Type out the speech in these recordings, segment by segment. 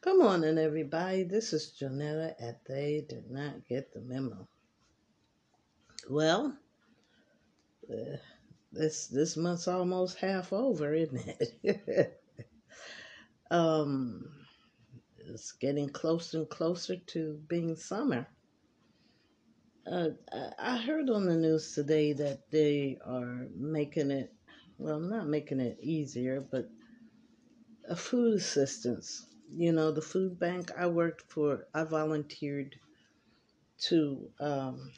Good morning, everybody. This is Janetta at They Did Not Get the Memo. Well, uh, this this month's almost half over, isn't it? um, it's getting closer and closer to being summer. Uh, I heard on the news today that they are making it, well, not making it easier, but a food assistance you know, the food bank I worked for, I volunteered to um,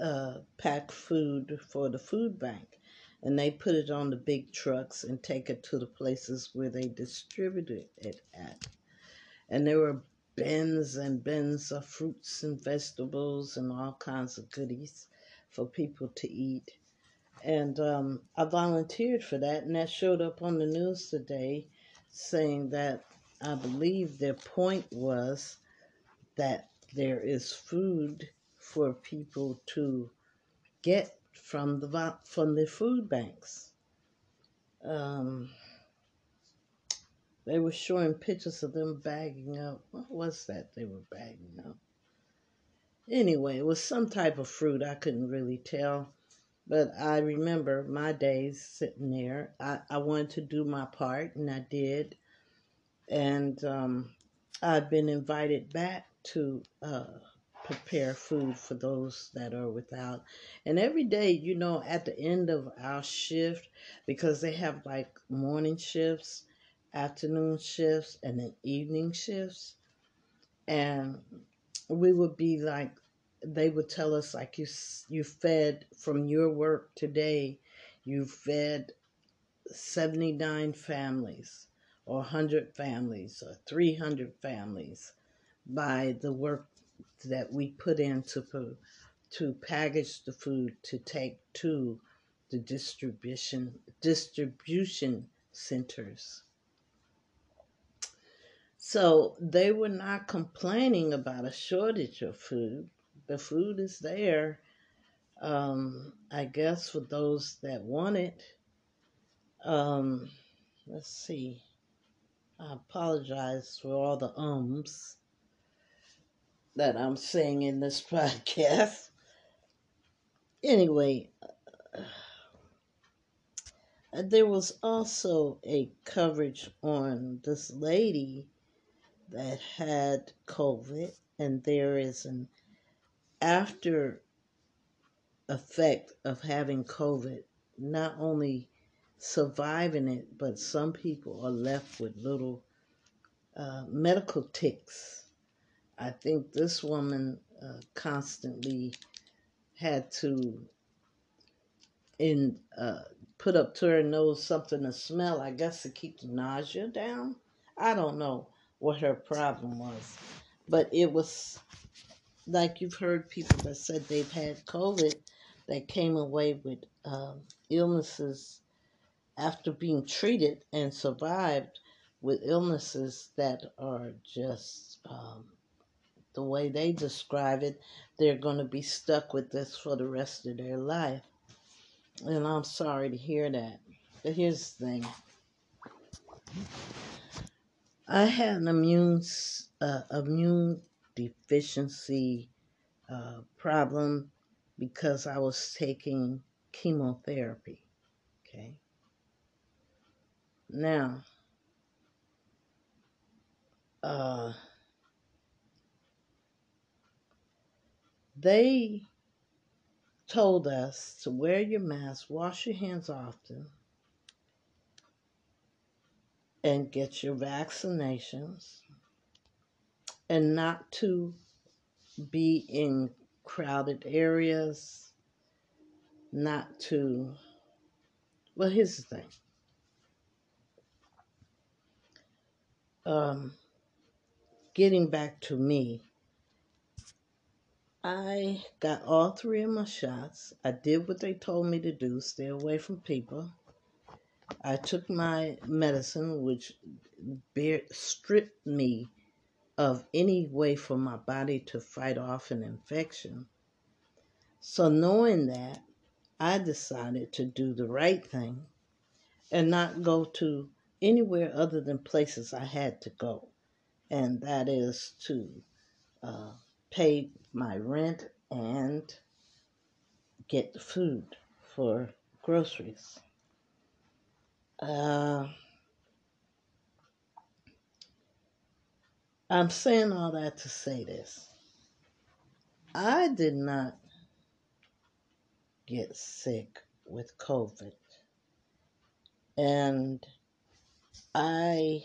uh, pack food for the food bank. And they put it on the big trucks and take it to the places where they distributed it at. And there were bins and bins of fruits and vegetables and all kinds of goodies for people to eat. And um, I volunteered for that, and that showed up on the news today saying that I believe their point was that there is food for people to get from the from the food banks. Um, they were showing pictures of them bagging up. What was that they were bagging up? Anyway, it was some type of fruit. I couldn't really tell. But I remember my days sitting there. I, I wanted to do my part, and I did. And um, I've been invited back to uh, prepare food for those that are without. And every day, you know, at the end of our shift, because they have like morning shifts, afternoon shifts, and then evening shifts. And we would be like they would tell us like you you fed from your work today you fed 79 families or 100 families or 300 families by the work that we put into to package the food to take to the distribution distribution centers. So they were not complaining about a shortage of food the food is there. Um, I guess for those that want it. Um, let's see. I apologize for all the ums that I'm saying in this podcast. Anyway, uh, there was also a coverage on this lady that had COVID, and there is an after effect of having COVID, not only surviving it, but some people are left with little uh, medical ticks. I think this woman uh, constantly had to in uh, put up to her nose something to smell, I guess to keep the nausea down. I don't know what her problem was, but it was like you've heard people that said they've had COVID that came away with um, illnesses after being treated and survived with illnesses that are just um, the way they describe it, they're going to be stuck with this for the rest of their life. And I'm sorry to hear that. But here's the thing I had an immune, uh, immune deficiency uh, problem because I was taking chemotherapy. Okay. Now, uh, they told us to wear your mask, wash your hands often, and get your vaccinations and not to be in crowded areas, not to. Well, here's the thing. Um, getting back to me, I got all three of my shots. I did what they told me to do stay away from people. I took my medicine, which stripped me of any way for my body to fight off an infection. So, knowing that, I decided to do the right thing and not go to anywhere other than places I had to go, and that is to uh, pay my rent and get the food for groceries. Uh, I'm saying all that to say this. I did not get sick with COVID. And I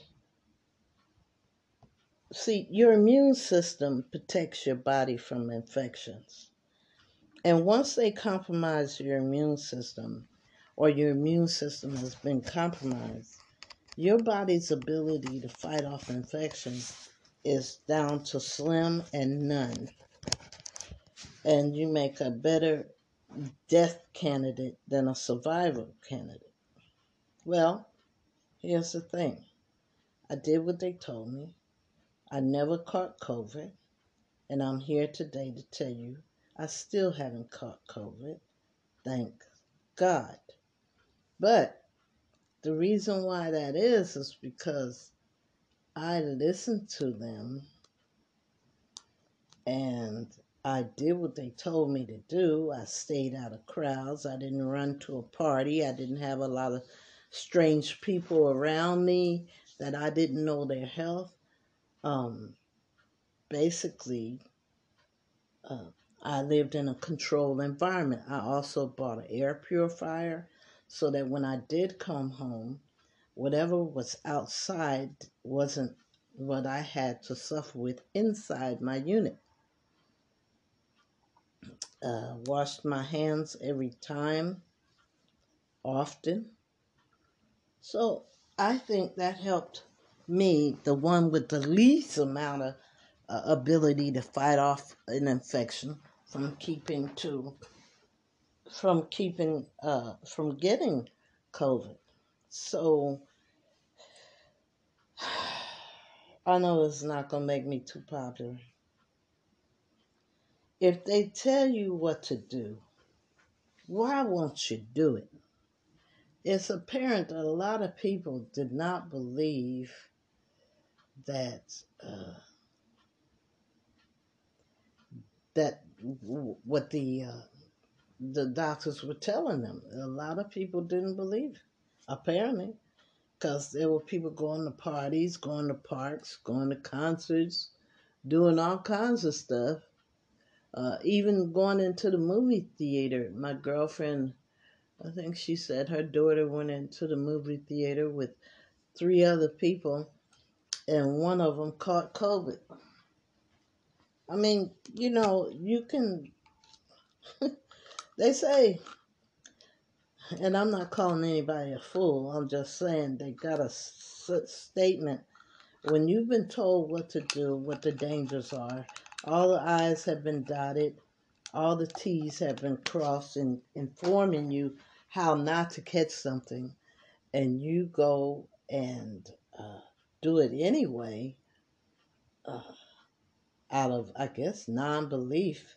see your immune system protects your body from infections. And once they compromise your immune system, or your immune system has been compromised, your body's ability to fight off infections is down to slim and none. And you make a better death candidate than a survival candidate. Well, here's the thing I did what they told me. I never caught COVID, and I'm here today to tell you I still haven't caught COVID. Thank God. But the reason why that is is because I listened to them and I did what they told me to do. I stayed out of crowds. I didn't run to a party. I didn't have a lot of strange people around me that I didn't know their health. Um, basically, uh, I lived in a controlled environment. I also bought an air purifier so that when I did come home, whatever was outside wasn't what I had to suffer with inside my unit uh, washed my hands every time, often. So I think that helped me, the one with the least amount of uh, ability to fight off an infection, from keeping to from keeping uh, from getting COVID. So I know it's not gonna make me too popular. If they tell you what to do, why won't you do it? It's apparent a lot of people did not believe that uh, that what the uh, the doctors were telling them. A lot of people didn't believe, apparently, because there were people going to parties, going to parks, going to concerts, doing all kinds of stuff, uh, even going into the movie theater, my girlfriend, I think she said her daughter went into the movie theater with three other people, and one of them caught COVID. I mean, you know, you can. they say, and I'm not calling anybody a fool. I'm just saying they got a statement when you've been told what to do, what the dangers are, all the I's have been dotted, all the T's have been crossed in informing you how not to catch something, and you go and uh, do it anyway uh, out of, I guess, non belief,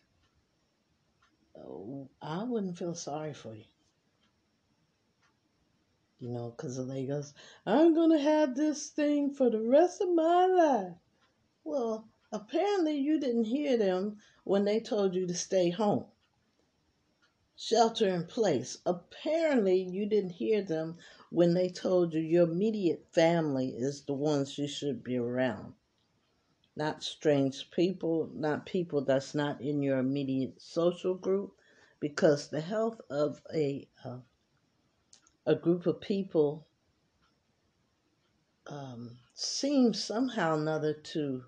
oh, I wouldn't feel sorry for you. You know, because the lady goes, I'm going to have this thing for the rest of my life. Well, Apparently, you didn't hear them when they told you to stay home. Shelter in place. Apparently, you didn't hear them when they told you your immediate family is the ones you should be around. Not strange people, not people that's not in your immediate social group, because the health of a uh, a group of people um, seems somehow or another to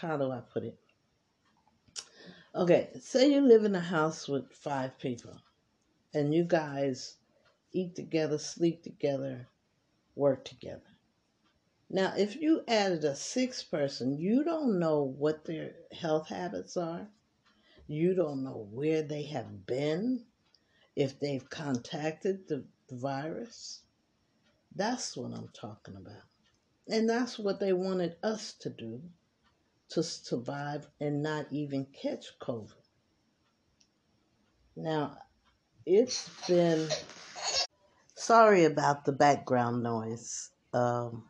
how do I put it? Okay, say you live in a house with five people and you guys eat together, sleep together, work together. Now, if you added a sixth person, you don't know what their health habits are. You don't know where they have been, if they've contacted the, the virus. That's what I'm talking about. And that's what they wanted us to do to survive and not even catch COVID. Now, it's been Sorry about the background noise. Um,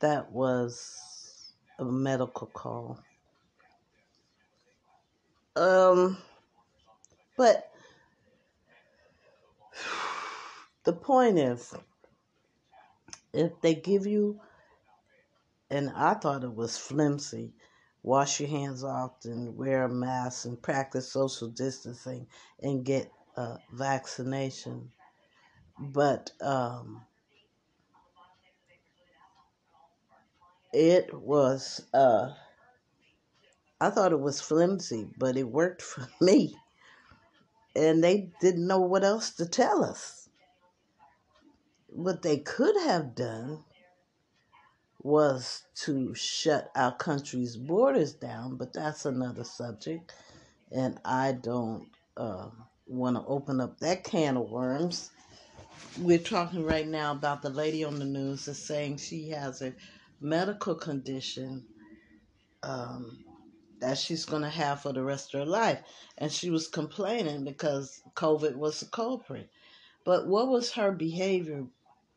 that was a medical call. Um, but the point is, if they give you, and I thought it was flimsy, wash your hands often, wear a mask, and practice social distancing and get a vaccination. But um, it was, uh, I thought it was flimsy, but it worked for me. And they didn't know what else to tell us. What they could have done was to shut our country's borders down, but that's another subject. And I don't uh, want to open up that can of worms. We're talking right now about the lady on the news that's saying she has a medical condition um, that she's going to have for the rest of her life. And she was complaining because COVID was a culprit. But what was her behavior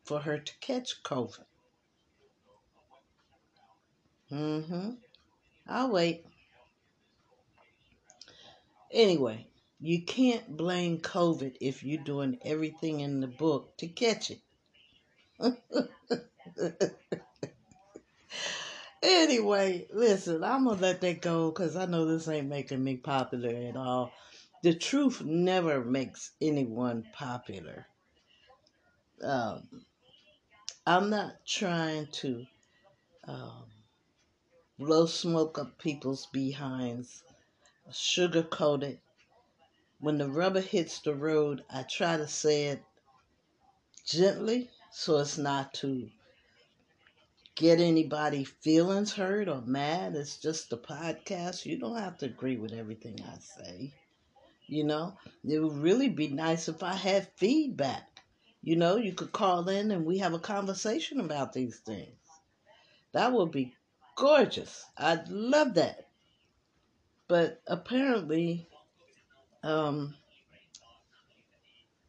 for her to catch COVID? Mm-hmm. I'll wait. Anyway, you can't blame COVID if you're doing everything in the book to catch it. anyway, listen, I'm to let that go because I know this ain't making me popular at all. The truth never makes anyone popular. Um, I'm not trying to um, blow smoke up people's behinds, sugar coated. When the rubber hits the road, I try to say it gently so it's not to get anybody feelings hurt or mad. It's just a podcast. You don't have to agree with everything I say. You know, it would really be nice if I had feedback. You know, you could call in and we have a conversation about these things. That would be gorgeous. I'd love that. But apparently, um,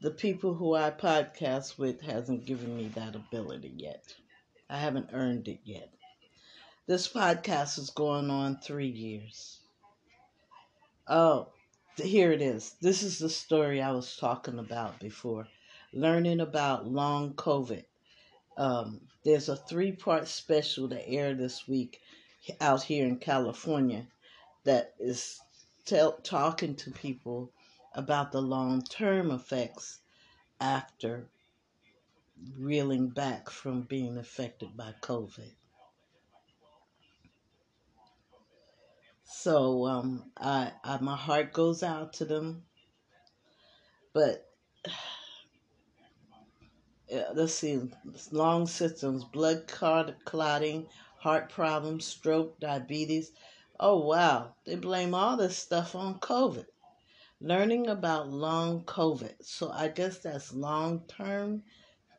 the people who I podcast with hasn't given me that ability yet. I haven't earned it yet. This podcast is going on three years. Oh, here it is. This is the story I was talking about before. Learning about long COVID. Um, there's a three part special that aired this week out here in California that is tell, talking to people about the long term effects after reeling back from being affected by COVID. So um, I, I my heart goes out to them, but let's see, long symptoms, blood clotting, heart problems, stroke, diabetes. Oh, wow. They blame all this stuff on COVID. Learning about long COVID. So I guess that's long term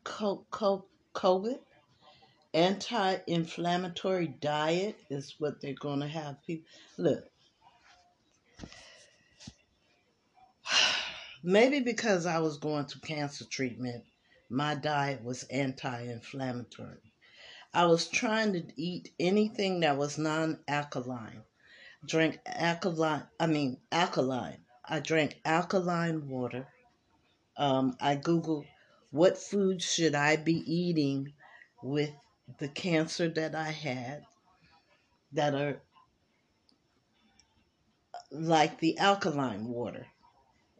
COVID. Anti inflammatory diet is what they're going to have people. Look. Maybe because I was going through cancer treatment, my diet was anti inflammatory. I was trying to eat anything that was non alkaline. Drink alkaline, I mean, alkaline. I drank alkaline water. Um, I Googled what food should I be eating with the cancer that I had that are like the alkaline water.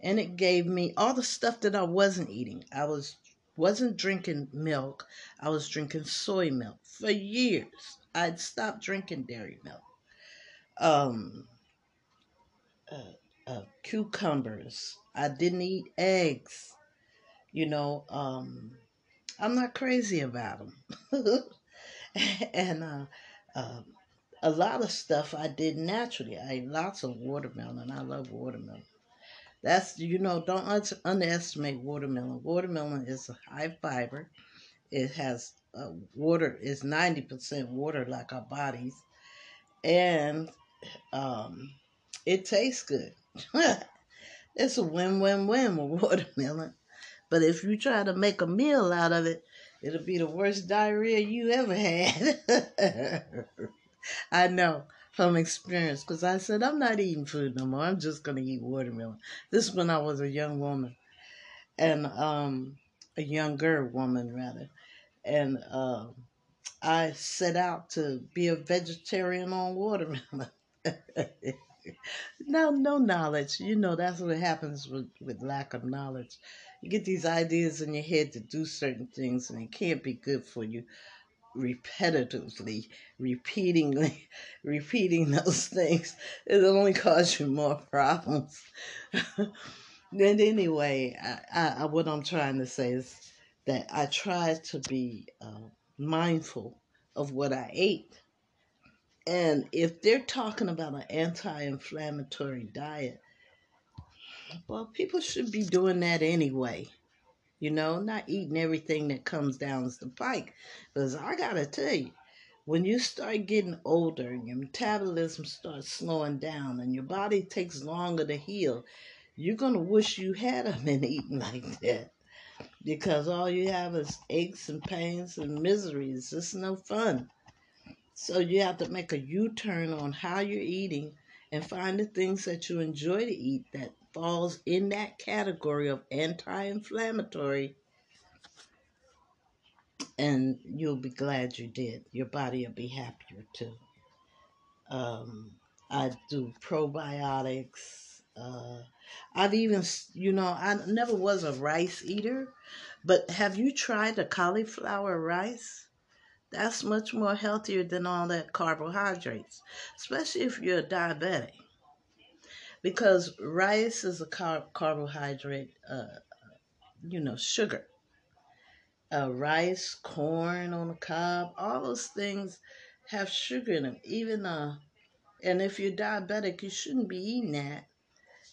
And it gave me all the stuff that I wasn't eating. I was wasn't drinking milk. I was drinking soy milk for years. I'd stopped drinking dairy milk. Um, uh, uh, cucumbers. I didn't eat eggs. You know, um, I'm not crazy about them. and uh, uh, a lot of stuff I did naturally. I ate lots of watermelon. I love watermelon. That's you know, don't un- underestimate watermelon. Watermelon is a high fiber. It has uh, water is ninety percent water, like our bodies, and um, it tastes good. it's a win-win-win with watermelon. But if you try to make a meal out of it, it'll be the worst diarrhea you ever had. I know from experience because I said, I'm not eating food no more. I'm just going to eat watermelon. This is when I was a young woman and um, a younger woman, rather. And uh, I set out to be a vegetarian on watermelon. no, no knowledge. You know, that's what happens with, with lack of knowledge. You get these ideas in your head to do certain things, and it can't be good for you repetitively, repeatingly, repeating those things. It'll only cause you more problems. and anyway, I, I, what I'm trying to say is that I try to be uh, mindful of what I ate and if they're talking about an anti inflammatory diet, well, people should be doing that anyway. You know, not eating everything that comes down the pike. Because I got to tell you, when you start getting older and your metabolism starts slowing down and your body takes longer to heal, you're going to wish you had been eating like that. Because all you have is aches and pains and miseries. It's no fun. So you have to make a U turn on how you're eating and find the things that you enjoy to eat that falls in that category of anti-inflammatory and you'll be glad you did. Your body will be happier too. Um, I do probiotics. Uh, I've even, you know, I never was a rice eater, but have you tried the cauliflower rice? That's much more healthier than all that carbohydrates, especially if you're diabetic. Because rice is a car- carbohydrate, uh, you know, sugar. Uh, rice, corn on the cob, all those things have sugar in them. Even uh, and if you're diabetic, you shouldn't be eating that.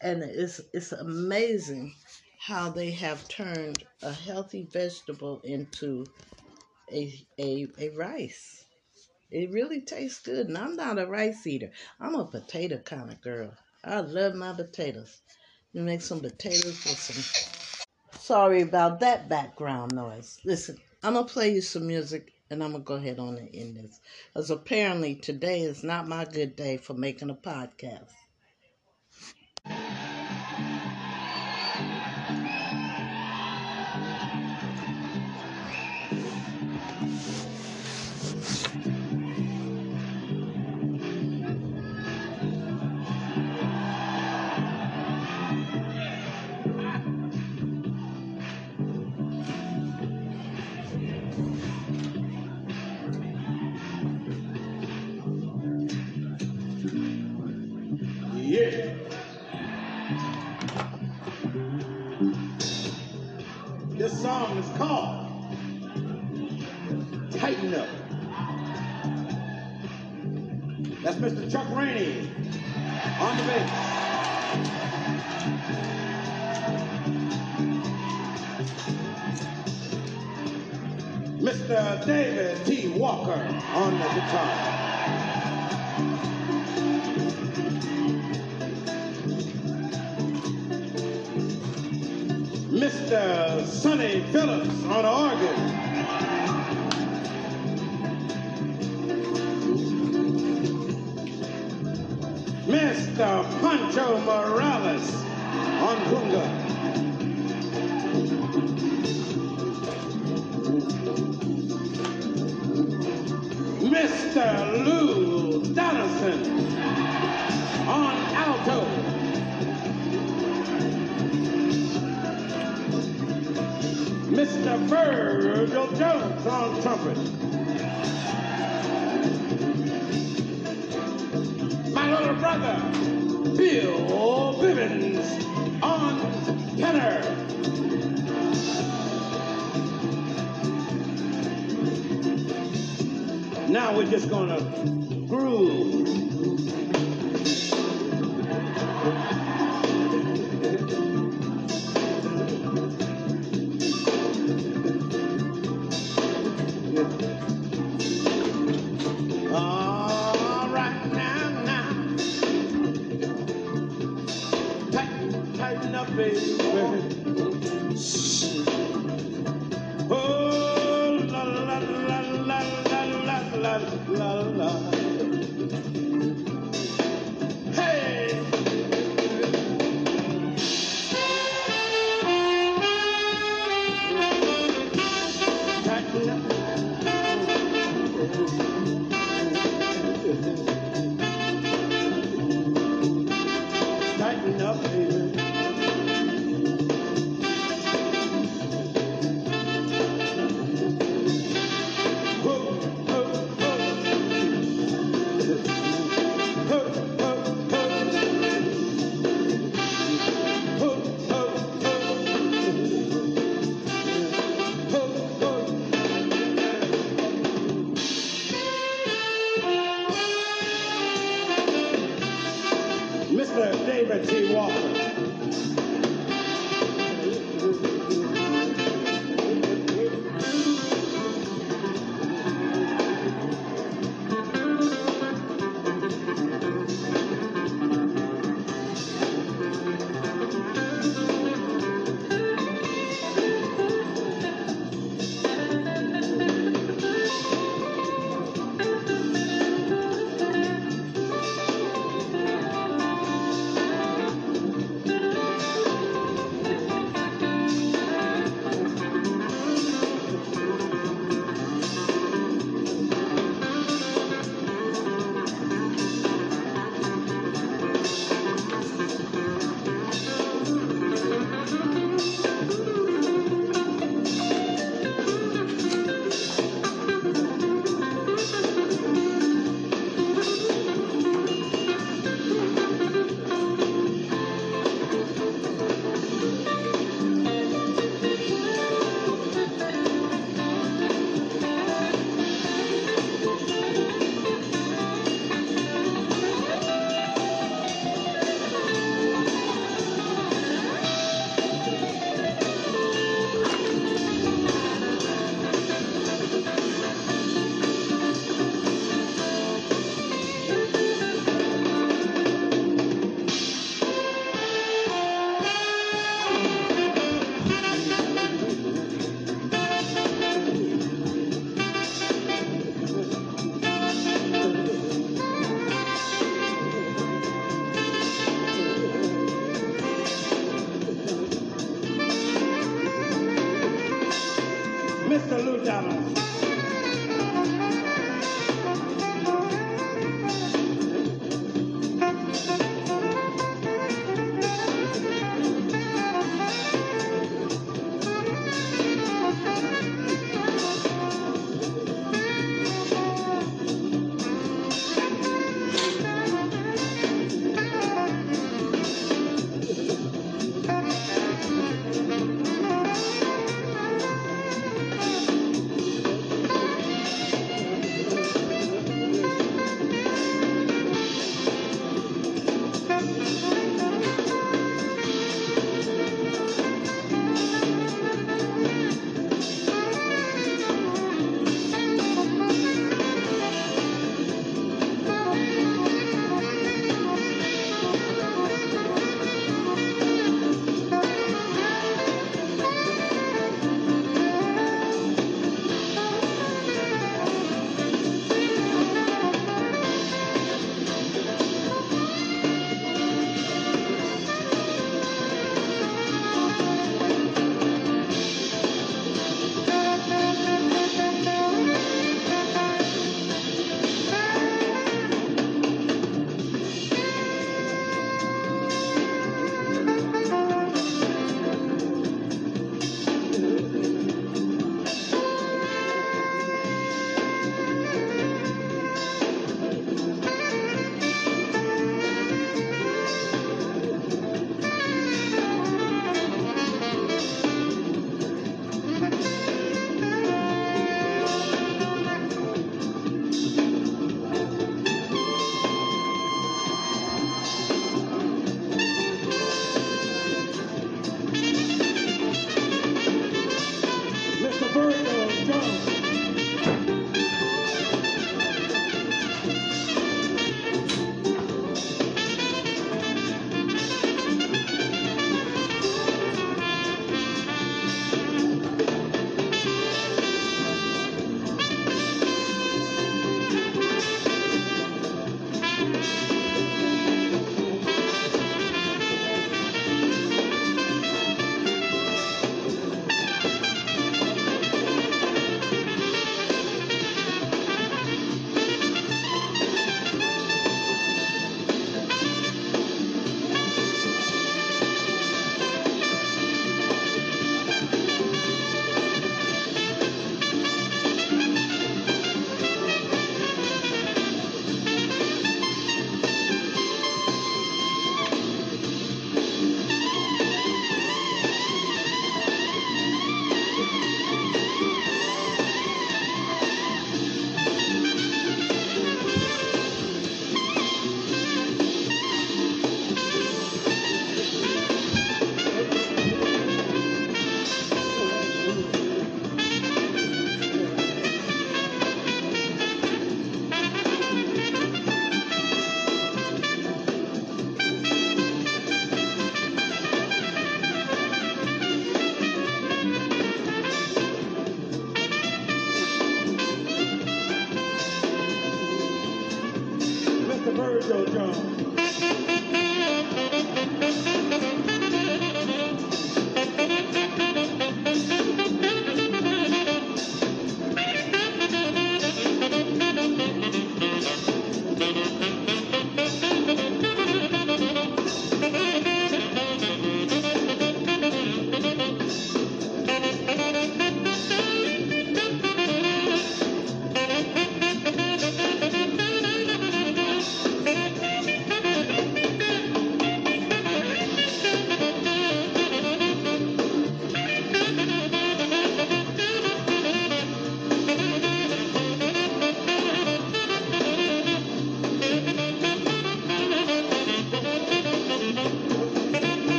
And it's it's amazing how they have turned a healthy vegetable into a, a, a rice. It really tastes good. And I'm not a rice eater. I'm a potato kind of girl. I love my potatoes. You make some potatoes with some. Sorry about that background noise. Listen, I'm going to play you some music and I'm going to go ahead on and end this. Because apparently today is not my good day for making a podcast. Mr. David T. Walker on the guitar. Mr. Sonny Phillips on organ. Mr. Pancho Morales on conga. Mr. Lou Donaldson on alto. Mr. Virgil Jones on trumpet. My little brother, Bill Bivens on tenor. Now we're just gonna groove.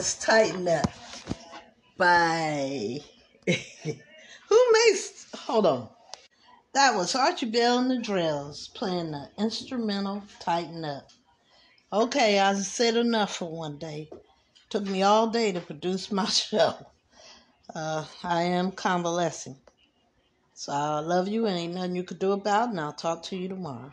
Was Tighten Up by. Who makes. Hold on. That was Archie Bell and the Drells playing the instrumental Tighten Up. Okay, I said enough for one day. Took me all day to produce my show. Uh, I am convalescing. So I love you and ain't nothing you could do about it, and I'll talk to you tomorrow.